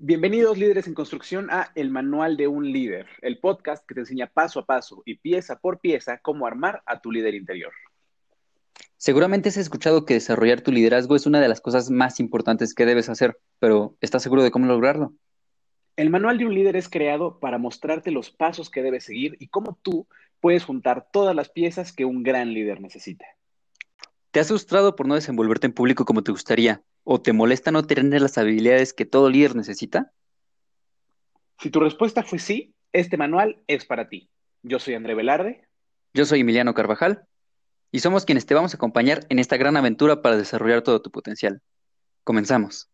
Bienvenidos líderes en construcción a El Manual de un Líder, el podcast que te enseña paso a paso y pieza por pieza cómo armar a tu líder interior. Seguramente has escuchado que desarrollar tu liderazgo es una de las cosas más importantes que debes hacer, pero ¿estás seguro de cómo lograrlo? El Manual de un Líder es creado para mostrarte los pasos que debes seguir y cómo tú puedes juntar todas las piezas que un gran líder necesita. ¿Te has frustrado por no desenvolverte en público como te gustaría? ¿O te molesta no tener las habilidades que todo líder necesita? Si tu respuesta fue sí, este manual es para ti. Yo soy André Velarde. Yo soy Emiliano Carvajal. Y somos quienes te vamos a acompañar en esta gran aventura para desarrollar todo tu potencial. Comenzamos.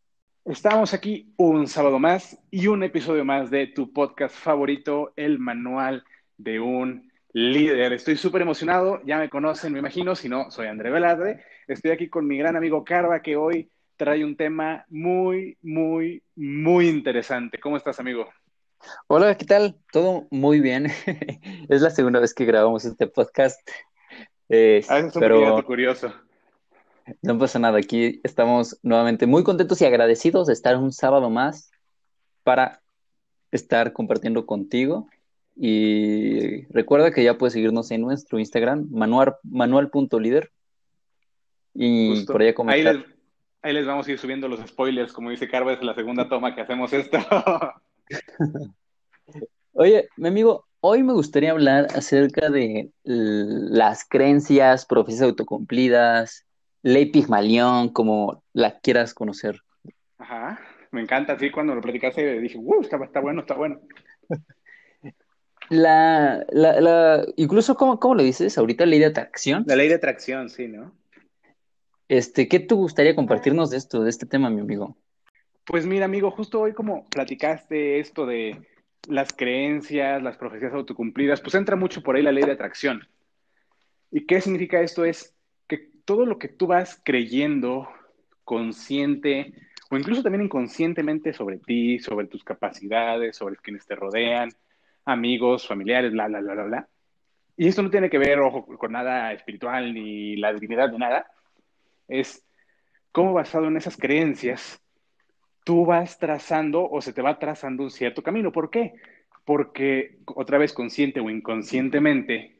Estamos aquí un sábado más y un episodio más de tu podcast favorito, El Manual de un líder. Estoy súper emocionado, ya me conocen, me imagino, si no, soy André Velarde. Estoy aquí con mi gran amigo Carva, que hoy trae un tema muy, muy, muy interesante. ¿Cómo estás, amigo? Hola, ¿qué tal? Todo muy bien. es la segunda vez que grabamos este podcast. Eh, ah, es un pero curioso. No pasa nada, aquí estamos nuevamente muy contentos y agradecidos de estar un sábado más para estar compartiendo contigo y recuerda que ya puedes seguirnos en nuestro Instagram, manual, manual.líder. Y por allá comentar. Ahí ahí les, vamos a ir subiendo los spoilers, como dice Carva, es la segunda toma que hacemos esto. Oye, mi amigo, hoy me gustaría hablar acerca de las creencias, profecías autocumplidas, ley Pigmalión, como la quieras conocer. Ajá, me encanta, sí, cuando lo platicaste dije, está, está bueno, está bueno. La, la, la, incluso, ¿cómo, ¿cómo le dices ahorita? Ley de atracción. La ley de atracción, sí, ¿no? Este, ¿qué te gustaría compartirnos de esto, de este tema, mi amigo? Pues mira, amigo, justo hoy como platicaste esto de las creencias, las profecías autocumplidas, pues entra mucho por ahí la ley de atracción. ¿Y qué significa esto? Es que todo lo que tú vas creyendo consciente o incluso también inconscientemente sobre ti, sobre tus capacidades, sobre quienes te rodean, amigos, familiares, bla, bla, bla, bla, bla. Y esto no tiene que ver, ojo, con nada espiritual ni la divinidad de nada. Es cómo basado en esas creencias tú vas trazando o se te va trazando un cierto camino. ¿Por qué? Porque otra vez consciente o inconscientemente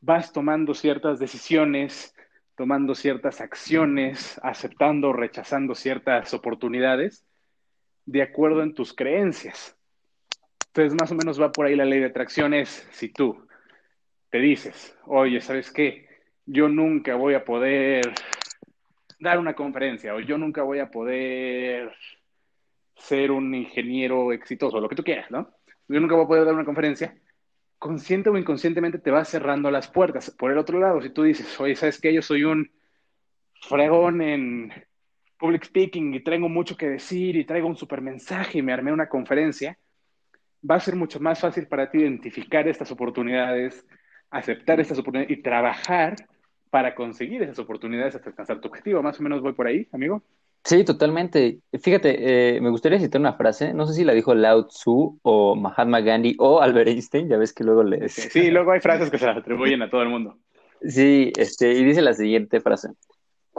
vas tomando ciertas decisiones, tomando ciertas acciones, aceptando o rechazando ciertas oportunidades de acuerdo en tus creencias. Entonces, más o menos va por ahí la ley de atracción, es si tú te dices, oye, ¿sabes qué? Yo nunca voy a poder dar una conferencia o yo nunca voy a poder ser un ingeniero exitoso, lo que tú quieras, ¿no? Yo nunca voy a poder dar una conferencia. Consciente o inconscientemente te va cerrando las puertas. Por el otro lado, si tú dices, oye, ¿sabes qué? Yo soy un fregón en public speaking y traigo mucho que decir y traigo un super mensaje y me armé una conferencia, va a ser mucho más fácil para ti identificar estas oportunidades, aceptar estas oportunidades y trabajar para conseguir esas oportunidades hasta alcanzar tu objetivo. Más o menos voy por ahí, amigo. Sí, totalmente. Fíjate, eh, me gustaría citar una frase, no sé si la dijo Lao Tzu o Mahatma Gandhi o Albert Einstein, ya ves que luego les... Sí, luego hay frases que se las atribuyen a todo el mundo. Sí, este, y dice la siguiente frase.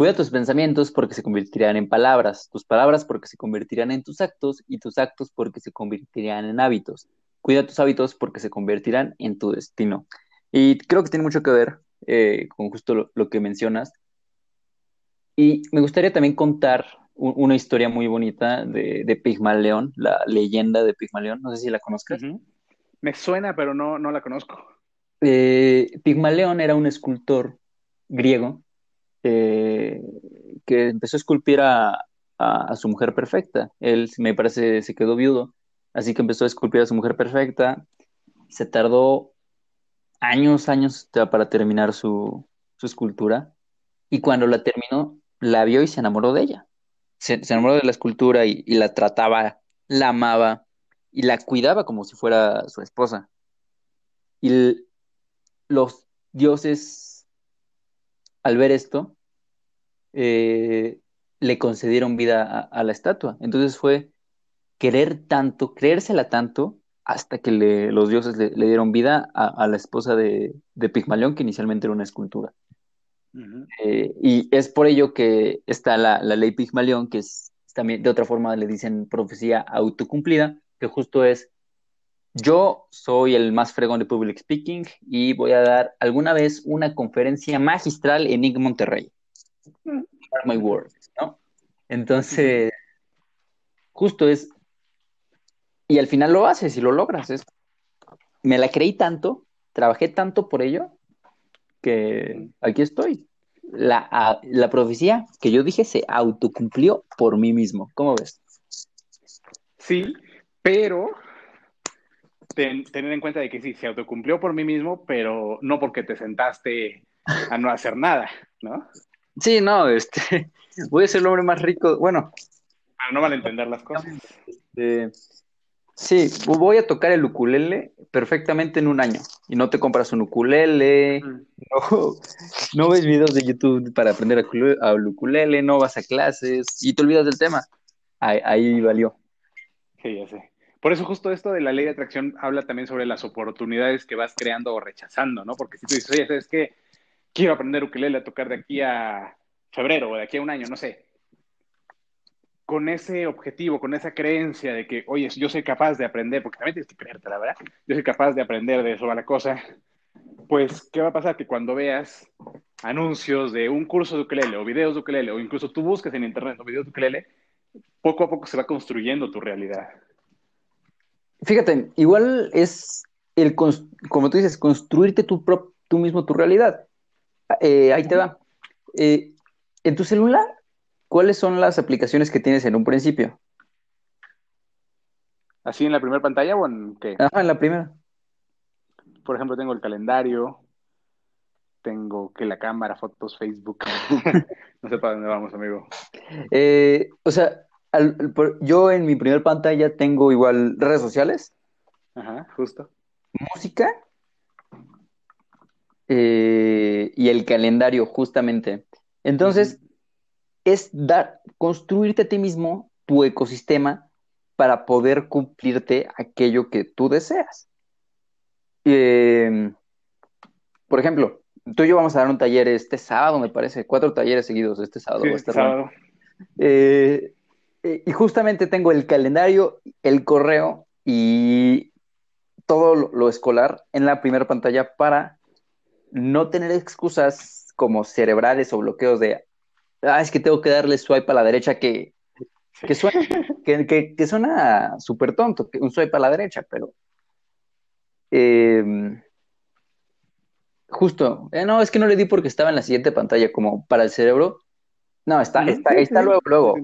Cuida tus pensamientos porque se convertirán en palabras, tus palabras porque se convertirán en tus actos y tus actos porque se convertirán en hábitos. Cuida tus hábitos porque se convertirán en tu destino. Y creo que tiene mucho que ver eh, con justo lo, que mencionas. Y me gustaría también contar una historia muy bonita de, de, Pigmalión, la leyenda de Pigmalión. No sé si la conozcas. Me suena, pero no, no la conozco. Eh, Pigmalión era un escultor griego eh, que empezó a esculpir a, su mujer perfecta. Él, me parece, se quedó viudo, así que empezó a esculpir a su mujer perfecta. Se tardó años, años para terminar su, escultura. Y cuando la terminó, la vio y se enamoró de ella. Se, enamoró de la escultura y, la trataba, la amaba y la cuidaba como si fuera su esposa. Y los dioses al ver esto, eh, le concedieron vida a, la estatua. Entonces fue querer tanto, creérsela tanto, hasta que los dioses le, dieron vida a, la esposa de, de, Pigmalión, que inicialmente era una escultura. Eh, y es por ello que está la, ley Pigmalión, que es también de otra forma le dicen profecía autocumplida, que justo es, yo soy el más fregón de public speaking y voy a dar alguna vez una conferencia magistral en Ig Monterrey. My words, ¿no? Entonces, justo es, y al final lo haces y lo logras, es, me la creí tanto, trabajé tanto por ello, que aquí estoy. La, la profecía que yo dije se autocumplió por mí mismo. ¿Cómo ves? Sí, pero tener en cuenta de que sí, se autocumplió por mí mismo, pero no porque te sentaste a no hacer nada, ¿no? Sí, no, este, voy a ser el hombre más rico, bueno. Para no malentender las cosas. Este, sí, voy a tocar el ukulele perfectamente en un año. Y no te compras un ukulele, no, no, ves videos de YouTube para aprender a, a ukulele, no vas a clases y te olvidas del tema. Ahí, ahí valió. Sí, ya sé. Por eso justo esto de la ley de atracción habla también sobre las oportunidades que vas creando o rechazando, ¿no? Porque si tú dices, oye, ¿sabes qué? Quiero aprender ukelele a tocar de aquí a febrero o de aquí a un año, no sé. Con ese objetivo, con esa creencia de que, oye, yo soy capaz de aprender, porque también tienes que creerte, la verdad, yo soy capaz de aprender de eso a la cosa, pues, ¿qué va a pasar? Que cuando veas anuncios de un curso de ukelele o videos de ukelele o incluso tú busques en internet o videos de ukelele, poco a poco se va construyendo tu realidad. Fíjate, igual es el, como tú dices, construirte tú, tú mismo tu realidad. Eh, ahí te va. Eh, en tu celular, ¿cuáles son las aplicaciones que tienes en un principio? ¿Así en la primera pantalla o en qué? Ajá, en la primera. Por ejemplo, tengo el calendario, tengo que la cámara, fotos, Facebook. no sé para dónde vamos, amigo. Eh, o sea, yo en mi primer pantalla tengo igual redes sociales. Ajá, justo. Música. Eh, y el calendario, justamente. Entonces, es dar, construirte a ti mismo tu ecosistema para poder cumplirte aquello que tú deseas. Em, por ejemplo, tú y yo vamos a dar un taller este sábado, me parece, cuatro talleres seguidos este sábado. este sábado. Eh, y justamente tengo el calendario, el correo y todo lo, escolar en la primera pantalla para no tener excusas como cerebrales o bloqueos de, ah, es que tengo que darle swipe a la derecha que, que suena, que, suena súper tonto, un swipe a la derecha, pero... Em, justo, eh, no, es que no le di porque estaba en la siguiente pantalla, como para el cerebro, no, está, está, está luego, luego.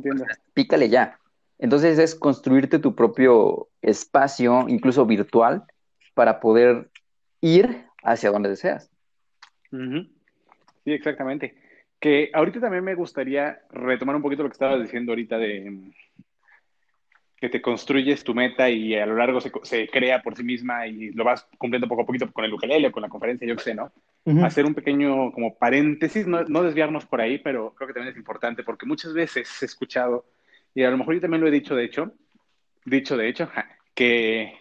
Pícale ya. Entonces es construirte tu propio espacio, incluso virtual, para poder ir hacia donde deseas. Sí, exactamente. Que ahorita también me gustaría retomar un poquito lo que estabas diciendo ahorita de que te construyes tu meta y a lo largo se, se, crea por sí misma y lo vas cumpliendo poco a poquito con el ukelele o con la conferencia, yo qué sé, ¿no? Hacer un pequeño como paréntesis, no, no, desviarnos por ahí, pero creo que también es importante porque muchas veces he escuchado, y a lo mejor yo también lo he dicho de hecho, dicho de hecho, que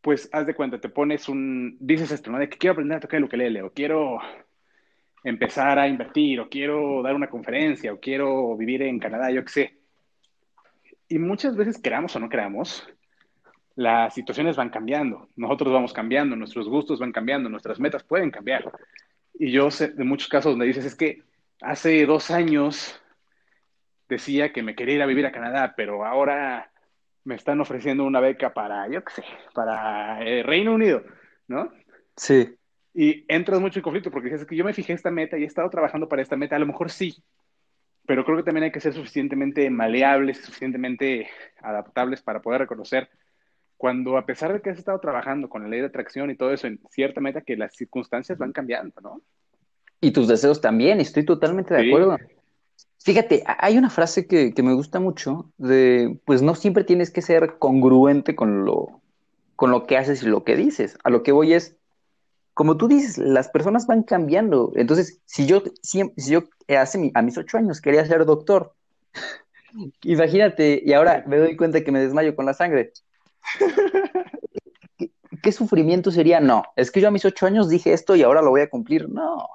pues haz de cuenta, te pones un, dices esto, ¿no? De que quiero aprender a tocar el ukelele o quiero empezar a invertir o quiero dar una conferencia o quiero vivir en Canadá, yo qué sé y muchas veces, queramos o no queramos, las situaciones van cambiando, nosotros vamos cambiando, nuestros gustos van cambiando, nuestras metas pueden cambiar. Y yo sé de muchos casos donde dices, es que hace dos años decía que me quería ir a vivir a Canadá, pero ahora me están ofreciendo una beca para, yo qué sé, para el eh, Reino Unido, ¿no? Sí. Y entras mucho en conflicto porque dices que yo me fijé esta meta y he estado trabajando para esta meta, a lo mejor sí, pero creo que también hay que ser suficientemente maleables, suficientemente adaptables para poder reconocer cuando a pesar de que has estado trabajando con la ley de atracción y todo eso en cierta meta, que las circunstancias van cambiando, ¿no? Y tus deseos también, estoy totalmente de acuerdo. Fíjate, hay una frase que, que, me gusta mucho de, pues no siempre tienes que ser congruente con lo, con lo que haces y lo que dices. A lo que voy es, como tú dices, las personas van cambiando. Entonces, si yo, si, yo hace a mis ocho años quería ser doctor, imagínate, y ahora me doy cuenta que me desmayo con la sangre. ¿Qué, sufrimiento sería? No, es que yo a mis ocho años dije esto y ahora lo voy a cumplir. No,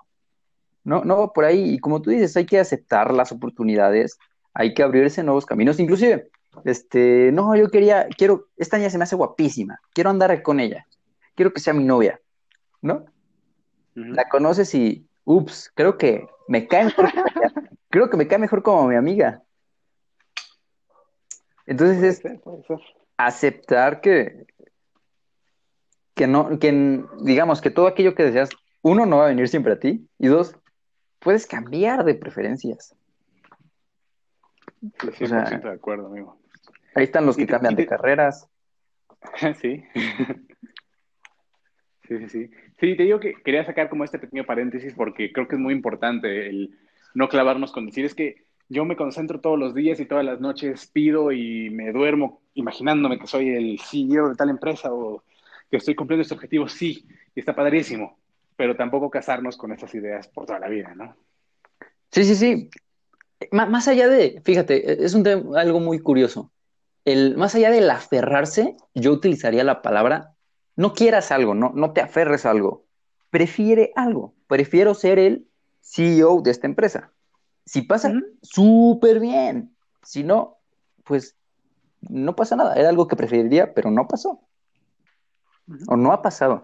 no, no, por ahí. Y como tú dices, hay que aceptar las oportunidades, hay que abrirse nuevos caminos. Inclusive, este, no, yo quería, quiero, esta niña se me hace guapísima, quiero andar con ella, quiero que sea mi novia, ¿no? La conoces y, ups, creo que me cae mejor, creo que me cae mejor como mi amiga. Entonces es aceptar que, que no, que digamos que todo aquello que deseas, uno, no va a venir siempre a ti, y dos, puedes cambiar de preferencias. 100% de acuerdo, amigo. Ahí están los que cambian de carreras. sí. Sí, sí, sí. Sí, te digo que quería sacar como este pequeño paréntesis porque creo que es muy importante el no clavarnos con decir es que yo me concentro todos los días y todas las noches pido y me duermo imaginándome que soy el CEO de tal empresa o que estoy cumpliendo este objetivo, sí, y está padrísimo, pero tampoco casarnos con estas ideas por toda la vida, ¿no? Sí, sí, sí. más allá de, fíjate, es un algo muy curioso. El, más allá del aferrarse, yo utilizaría la palabra, no quieras algo, no, no te aferres a algo, prefiere algo. Prefiero ser el CEO de esta empresa. Si pasa, súper bien. Si no, pues no pasa nada. Era algo que preferiría, pero no pasó. O no ha pasado.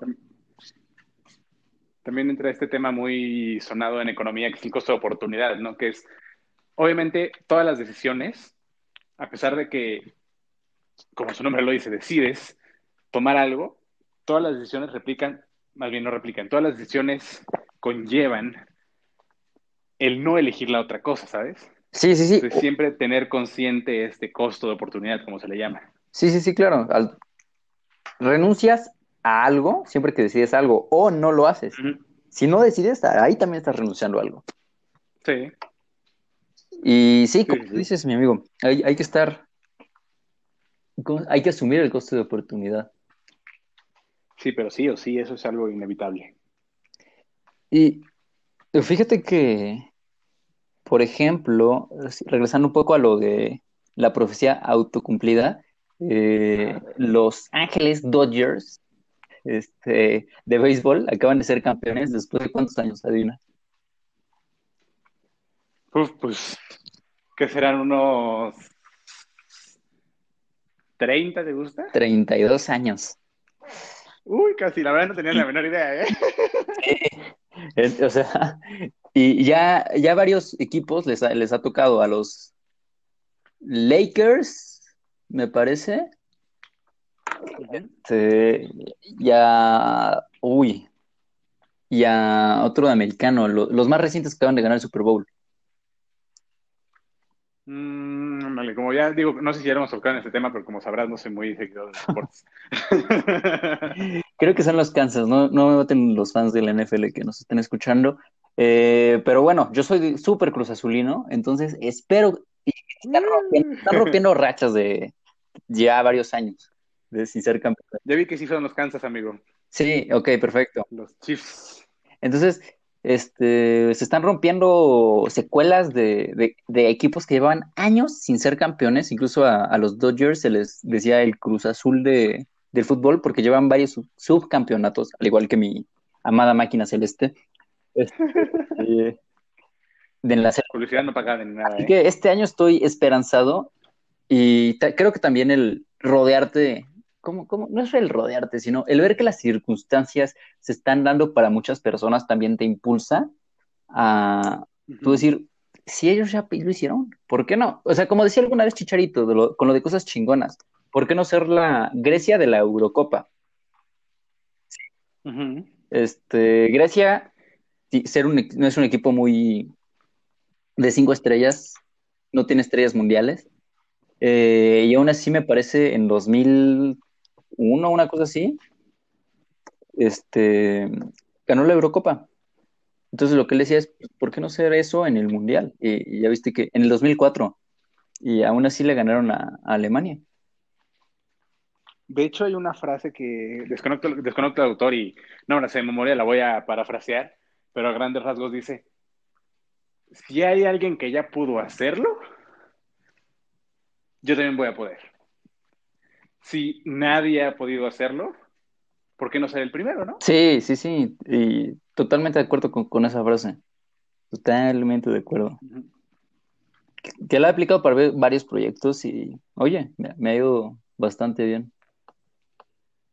También entra este tema muy sonado en economía, que es el costo de oportunidad, ¿no? Que es, obviamente, todas las decisiones, a pesar de que, como su nombre lo dice, decides tomar algo, todas las decisiones replican, más bien no replican, todas las decisiones conllevan el no elegir la otra cosa, ¿sabes? Sí, sí, sí. siempre tener consciente este costo de oportunidad, como se le llama. Sí, sí, sí, claro. Renuncias a algo siempre que decides algo o no lo haces. Si no decides, ahí también estás renunciando a algo. Sí. Y sí, como dices, mi amigo, hay, hay que estar, hay que asumir el costo de oportunidad. Sí, pero sí o sí, eso es algo inevitable. Y fíjate que por ejemplo, regresando un poco a lo de la profecía autocumplida, eh, los Ángeles Dodgers este, de béisbol acaban de ser campeones después de cuántos años, Adina. Uf, pues, ¿qué serán unos 30, ¿te gusta? 32 años. Uy, casi, la verdad no tenía la menor idea, ¿eh? o sea, y ya, ya varios equipos les ha, les ha tocado a los Lakers, me parece. Este, ya, uy, ya otro de americano, los más recientes que acaban de ganar el Super Bowl. Mm, vale, como ya digo, no sé si ya hemos tocado en este tema, pero como sabrás, no soy muy seguidor de deportes. Creo que son los Kansas, no, no me voten los fans de la NFL que nos estén escuchando. Eh, pero bueno, yo soy súper cruz azulino, entonces espero. Están rompiendo, están rompiendo rachas de ya varios años de sin ser campeón. Ya vi que sí son los Kansas, amigo. Sí, ok, perfecto. Los Chiefs. Entonces, este, se están rompiendo secuelas de, equipos que llevaban años sin ser campeones, incluso a, los Dodgers se les decía el Cruz Azul de, del fútbol porque llevan varios subcampeonatos, al igual que mi amada máquina celeste. Este, de la Publicidad no pagada ni nada. Así ¿eh? que este año estoy esperanzado y creo que también el rodearte ¿cómo, cómo? no es el rodearte, sino el ver que las circunstancias se están dando para muchas personas también te impulsa a tú decir, si ellos ya lo hicieron, ¿por qué no? O sea, como decía alguna vez Chicharito, con lo de cosas chingonas, ¿por qué no ser la Grecia de la Eurocopa? Este, Grecia ser un, no es un equipo muy de cinco estrellas, no tiene estrellas mundiales, eh, y aún así me parece en 2001, una cosa así, este, ganó la Eurocopa. Entonces lo que él decía es, pues, ¿por qué no hacer eso en el Mundial? Y, ya viste que en el 2004, y aún así le ganaron a, Alemania. De hecho, hay una frase que desconecto, desconecto el autor y no la sé de memoria, la voy a parafrasear, pero a grandes rasgos dice, si hay alguien que ya pudo hacerlo, yo también voy a poder. Si nadie ha podido hacerlo, ¿por qué no ser el primero, no? Sí, sí, sí, y totalmente de acuerdo con, esa frase. Totalmente de acuerdo. que la he aplicado para varios proyectos y, oye, me, ha ido bastante bien.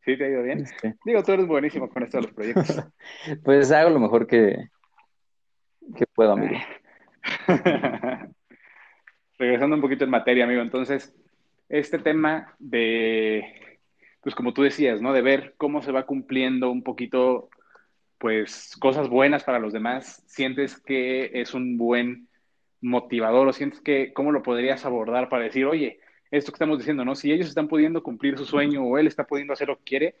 ¿Sí te ha ido bien? Este. Digo, tú eres buenísimo con esto de los proyectos. pues hago lo mejor que, que puedo, amigo. Regresando un poquito en materia, amigo, entonces, este tema de, pues como tú decías, ¿no? De ver cómo se va cumpliendo un poquito, pues, cosas buenas para los demás, ¿sientes que es un buen motivador o sientes que, cómo lo podrías abordar para decir, oye, esto que estamos diciendo, ¿no? Si ellos están pudiendo cumplir su sueño o él está pudiendo hacer lo que quiere,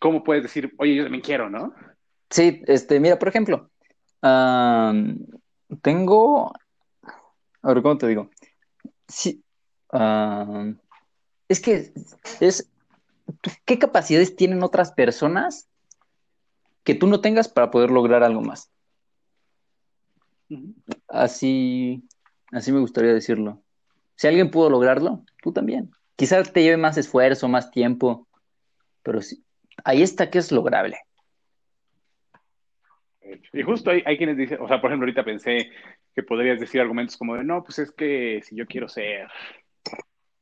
¿cómo puedes decir, oye, yo también quiero, ¿no? Sí, este, mira, por ejemplo, tengo, a ver, ¿cómo te digo? Sí, es que es, ¿qué capacidades tienen otras personas que tú no tengas para poder lograr algo más? Así, así me gustaría decirlo. Si alguien pudo lograrlo, tú también. Quizás te lleve más esfuerzo, más tiempo, pero sí, ahí está que es lograble. Y justo hay, hay, quienes dicen, o sea, por ejemplo, ahorita pensé que podrías decir argumentos como de, no, pues es que si yo quiero ser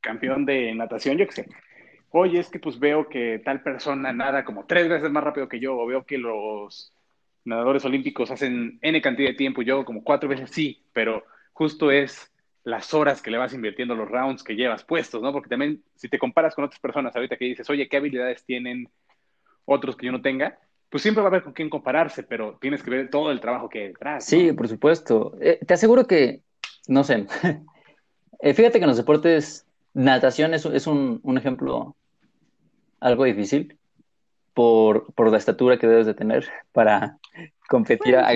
campeón de natación, yo qué sé. Oye, es que pues veo que tal persona nada como tres veces más rápido que yo, o veo que los nadadores olímpicos hacen N cantidad de tiempo, yo como cuatro veces sí, pero justo es las horas que le vas invirtiendo, los rounds que llevas puestos, ¿no? Porque también si te comparas con otras personas ahorita que dices, oye, ¿qué habilidades tienen otros que yo no tenga? Pues siempre va a haber con quién compararse, pero tienes que ver todo el trabajo que hay detrás. Sí, por supuesto. Eh, te aseguro que, no sé, eh, fíjate que en los deportes Natación es, es un, ejemplo algo difícil por, por, la estatura que debes de tener para competir a...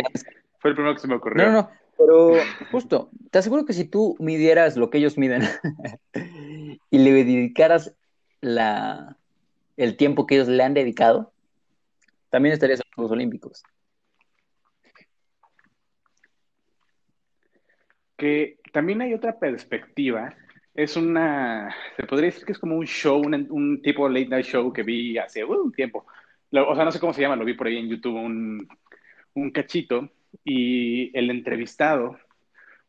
Fue el primero que se me ocurrió. No, no, pero justo, te aseguro que si tú midieras lo que ellos miden y le dedicaras la, el tiempo que ellos le han dedicado, también estarías en los Juegos Olímpicos. Que también hay otra perspectiva es una, se podría decir que es como un show, un, tipo late night show que vi hace uh, un tiempo. o sea, no sé cómo se llama, lo vi por ahí en YouTube, un, un cachito, y el entrevistado,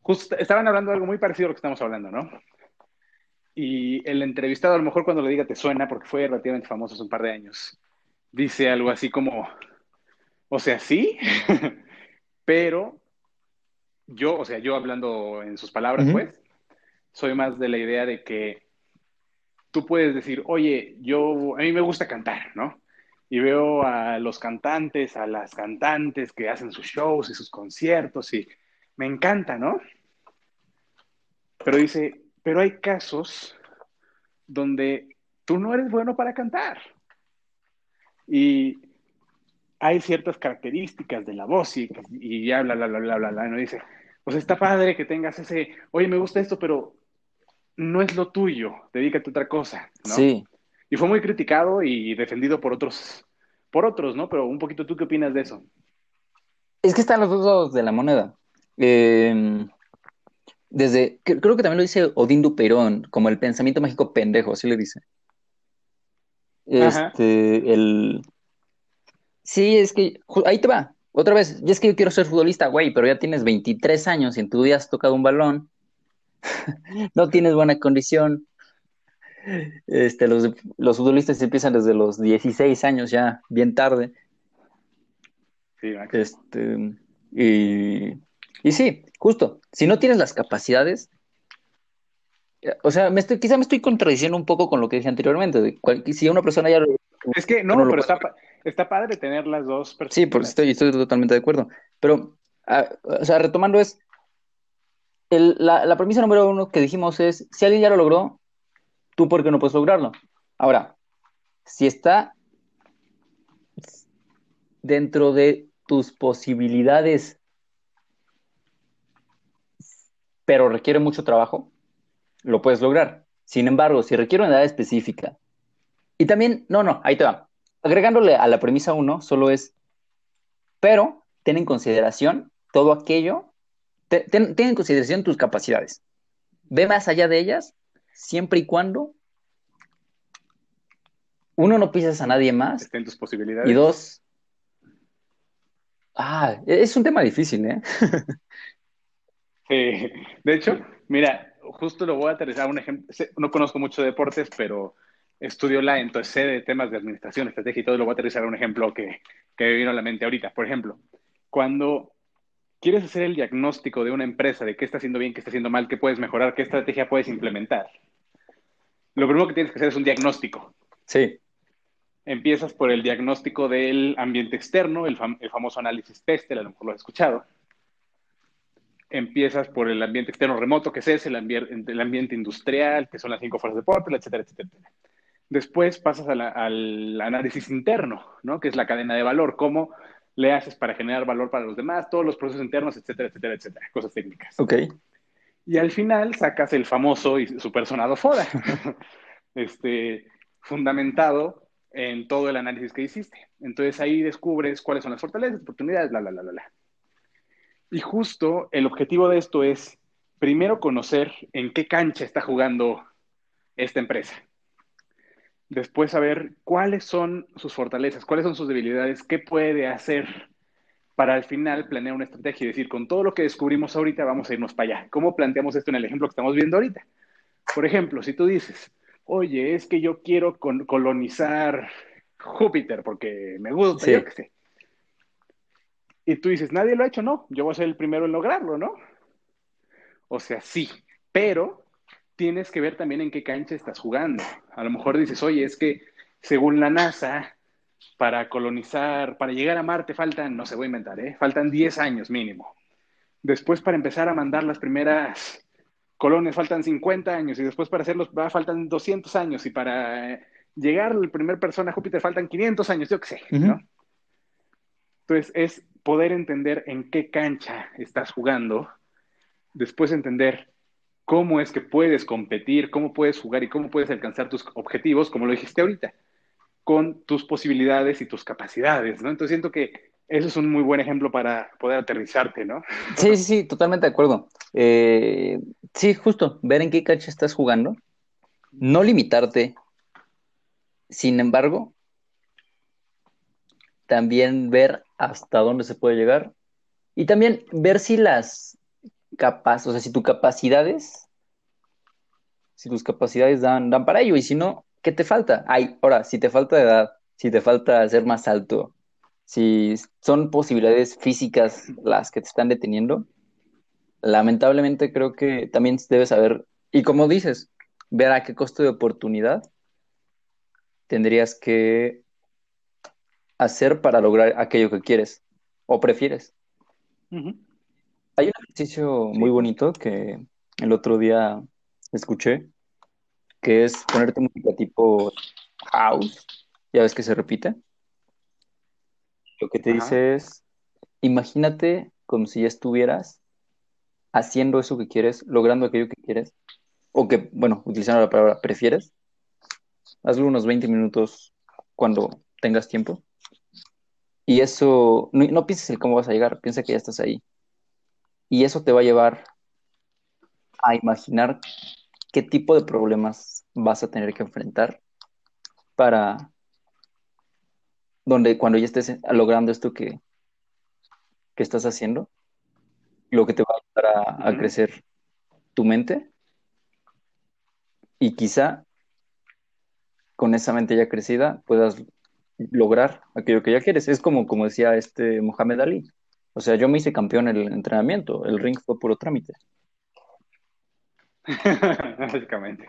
justo estaban hablando de algo muy parecido a lo que estamos hablando, ¿no? Y el entrevistado, a lo mejor cuando le diga te suena, porque fue relativamente famoso hace un par de años, dice algo así como, o sea, sí, pero yo, o sea, yo hablando en sus palabras, pues, soy más de la idea de que tú puedes decir, oye, yo, a mí me gusta cantar, ¿no? Y veo a los cantantes, a las cantantes que hacen sus shows y sus conciertos y me encanta, ¿no? Pero dice, pero hay casos donde tú no eres bueno para cantar. Y hay ciertas características de la voz y, y ya bla, bla, bla, bla, bla, bla, ¿no? Dice, pues está padre que tengas ese, oye, me gusta esto, pero no es lo tuyo, dedícate a otra cosa, ¿no? Sí. Y fue muy criticado y defendido por otros, por otros, ¿no? Pero un poquito, ¿tú qué opinas de eso? Es que están los dos lados de la moneda. Em, desde, creo que también lo dice Odín Duperón, como el pensamiento mágico pendejo, así le dice. Este, el... Sí, es que, ahí te va, otra vez, y es que yo quiero ser futbolista, güey, pero ya tienes 23 años y en tu día has tocado un balón, no tienes buena condición. Este, los, los futbolistas empiezan desde los 16 años ya, bien tarde. Sí, este, y, y sí, justo, si no tienes las capacidades, o sea, me estoy, quizá me estoy contradiciendo un poco con lo que dije anteriormente. De si una persona ya es que no, pero está, está, padre tener las dos personas. Sí, porque estoy, estoy totalmente de acuerdo. Pero, ah, o sea, retomando es, la, la premisa número uno que dijimos es, si alguien ya lo logró, ¿tú por qué no puedes lograrlo? Ahora, si está dentro de tus posibilidades, pero requiere mucho trabajo, lo puedes lograr. Sin embargo, si requiere una edad específica, y también, no, no, ahí te va. Agregándole a la premisa uno, solo es, pero ten en consideración todo aquello, ten, en consideración tus capacidades. Ve más allá de ellas, siempre y cuando uno no pisas a nadie más. Estén tus posibilidades. Y dos, ah, es un tema difícil, ¿eh? sí, de hecho, mira, justo lo voy a aterrizar un ejemplo. No conozco mucho de deportes, pero estudio la, entonces sé de temas de administración, estrategia y todo. Lo voy a aterrizar un ejemplo que, que me vino a la mente ahorita. Por ejemplo, cuando quieres hacer el diagnóstico de una empresa, de qué está haciendo bien, qué está haciendo mal, qué puedes mejorar, qué estrategia puedes implementar, lo primero que tienes que hacer es un diagnóstico. Sí. Empiezas por el diagnóstico del ambiente externo, el, famoso análisis Pestel, a lo mejor lo has escuchado. Empiezas por el ambiente externo remoto, que es ese, el, ambiente industrial, que son las cinco fuerzas de Porter, etcétera, etcétera. Después pasas al análisis interno, ¿no? que es la cadena de valor, cómo le haces para generar valor para los demás, todos los procesos internos, etcétera, etcétera, etcétera, cosas técnicas. Ok. Y al final sacas el famoso y super sonado FODA, este, fundamentado en todo el análisis que hiciste. Entonces ahí descubres cuáles son las fortalezas, oportunidades, bla, bla, bla, bla, bla. Y justo el objetivo de esto es primero conocer en qué cancha está jugando esta empresa después saber cuáles son sus fortalezas, cuáles son sus debilidades, qué puede hacer para al final planear una estrategia y decir, con todo lo que descubrimos ahorita, vamos a irnos para allá. ¿Cómo planteamos esto en el ejemplo que estamos viendo ahorita? Por ejemplo, si tú dices, oye, es que yo quiero colonizar Júpiter porque me gusta, yo qué sé. Y tú dices, nadie lo ha hecho, no, yo voy a ser el primero en lograrlo, ¿no? O sea, sí, pero tienes que ver también en qué cancha estás jugando. A lo mejor dices, oye, es que según la NASA, para colonizar, para llegar a Marte faltan, no se voy a inventar, ¿eh? faltan 10 años mínimo. Después para empezar a mandar las primeras colonias faltan 50 años y después para hacerlos va, faltan 200 años y para llegar la primera persona a Júpiter faltan 500 años, yo qué sé, ¿no? Entonces es poder entender en qué cancha estás jugando, después entender cómo es que puedes competir, cómo puedes jugar y cómo puedes alcanzar tus objetivos, como lo dijiste ahorita, con tus posibilidades y tus capacidades, ¿no? Entonces siento que eso es un muy buen ejemplo para poder aterrizarte, ¿no? Sí, sí, sí, totalmente de acuerdo. Eh, sí, justo, ver en qué cancha estás jugando, no limitarte, sin embargo, también ver hasta dónde se puede llegar y también ver si las capaz, o sea, si tus capacidades, si tus capacidades dan, dan para ello, y si no, ¿qué te falta? Ay, ahora, si te falta edad, si te falta ser más alto, si son posibilidades físicas las que te están deteniendo, lamentablemente creo que también debes saber, y como dices, ver a qué costo de oportunidad tendrías que hacer para lograr aquello que quieres o prefieres. Hay un ejercicio muy bonito que el otro día escuché, que es ponerte música tipo house, ya ves que se repite. Lo que te dice es, imagínate como si ya estuvieras haciendo eso que quieres, logrando aquello que quieres, o que, bueno, utilizando la palabra prefieres, hazlo unos 20 minutos cuando tengas tiempo. Y eso, no, no pienses en cómo vas a llegar, piensa que ya estás ahí. Y eso te va a llevar a imaginar qué tipo de problemas vas a tener que enfrentar para donde cuando ya estés logrando esto que, que estás haciendo, lo que te va a ayudar a, a crecer tu mente y quizá con esa mente ya crecida puedas lograr aquello que ya quieres. Es como, como decía este Mohamed Ali. O sea, yo me hice campeón en el entrenamiento, el ring fue puro trámite. Básicamente.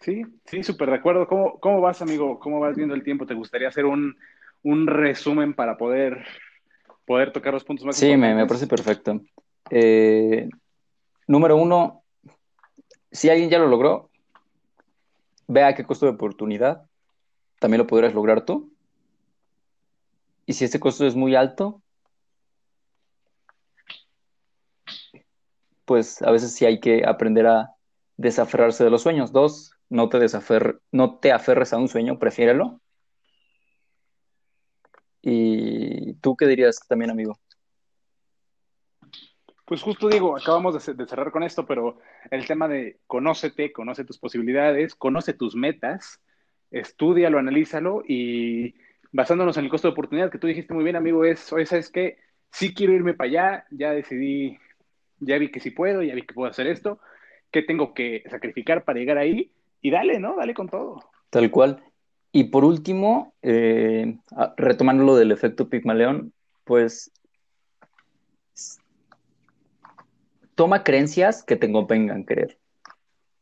Sí, sí, súper de acuerdo. ¿Cómo, ¿Cómo, vas, amigo? ¿Cómo vas viendo el tiempo? ¿Te gustaría hacer un, resumen para poder, poder tocar los puntos más sí, importantes? Sí, me, parece perfecto. Eh, número uno, si alguien ya lo logró, vea qué costo de oportunidad también lo podrías lograr tú. Y si este costo es muy alto, pues a veces sí hay que aprender a desaferrarse de los sueños. Dos, no te, desafer no te aferres a un sueño, prefiérelo. ¿Y tú qué dirías también, amigo? Pues justo digo, acabamos de, cerrar con esto, pero el tema de conócete, conoce tus posibilidades, conoce tus metas, estudialo, analízalo y basándonos en el costo de oportunidad que tú dijiste muy bien, amigo, es, es, es que sí quiero irme para allá, ya decidí ya vi que sí puedo, ya vi que puedo hacer esto, qué tengo que sacrificar para llegar ahí y dale, ¿no? Dale con todo. Tal cual. Y por último, eh, retomando lo del efecto Pigmaleón, pues toma creencias que te convengan creer.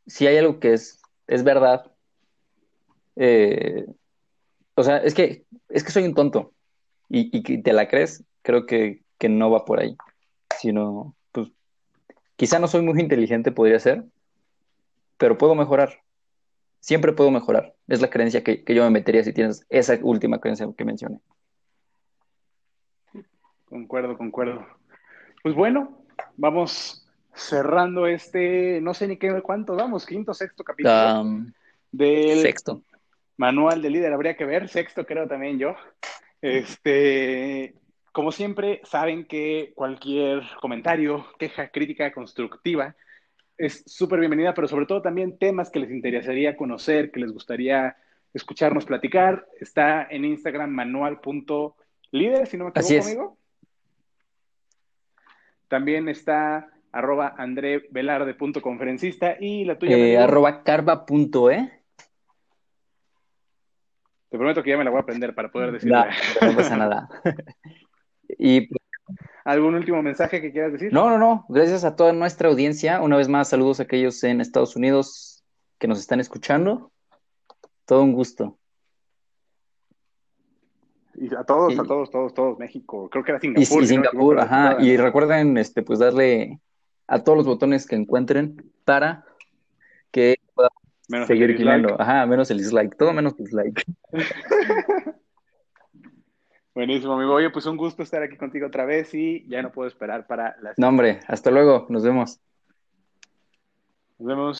Si hay algo que es, es verdad, eh, o sea, es que, es que soy un tonto y, y te la crees, creo que, que no va por ahí, sino, quizá no soy muy inteligente, podría ser, pero puedo mejorar. Siempre puedo mejorar. Es la creencia que, yo me metería si tienes esa última creencia que mencioné. Concuerdo, concuerdo. Pues bueno, vamos cerrando este, no sé ni qué, cuánto vamos, quinto, sexto capítulo um, del sexto. manual de líder. Habría que ver, sexto creo también yo. Este, como siempre, saben que cualquier comentario, queja, crítica constructiva es súper bienvenida, pero sobre todo también temas que les interesaría conocer, que les gustaría escucharnos platicar. Está en Instagram manual.líder, si no me equivoco, amigo. También está arroba andrevelarde.conferencista y la tuya. Eh, arroba carva.e. Te prometo que ya me la voy a aprender para poder decirlo. No, no pasa nada. y ¿Algún último mensaje que quieras decir? No, no, no. Gracias a toda nuestra audiencia. Una vez más, saludos a aquellos en Estados Unidos que nos están escuchando. Todo un gusto. Y a todos, a todos, todos, todos, México. Creo que era Singapur. Y, Singapur, ajá. Y recuerden, este, pues darle a todos los botones que encuentren para que podamos seguir guiando. Ajá, menos el dislike. Todo menos dislike. Buenísimo, amigo. Oye, pues un gusto estar aquí contigo otra vez y ya no puedo esperar para la... No, hombre, hasta luego. Nos vemos. Nos vemos.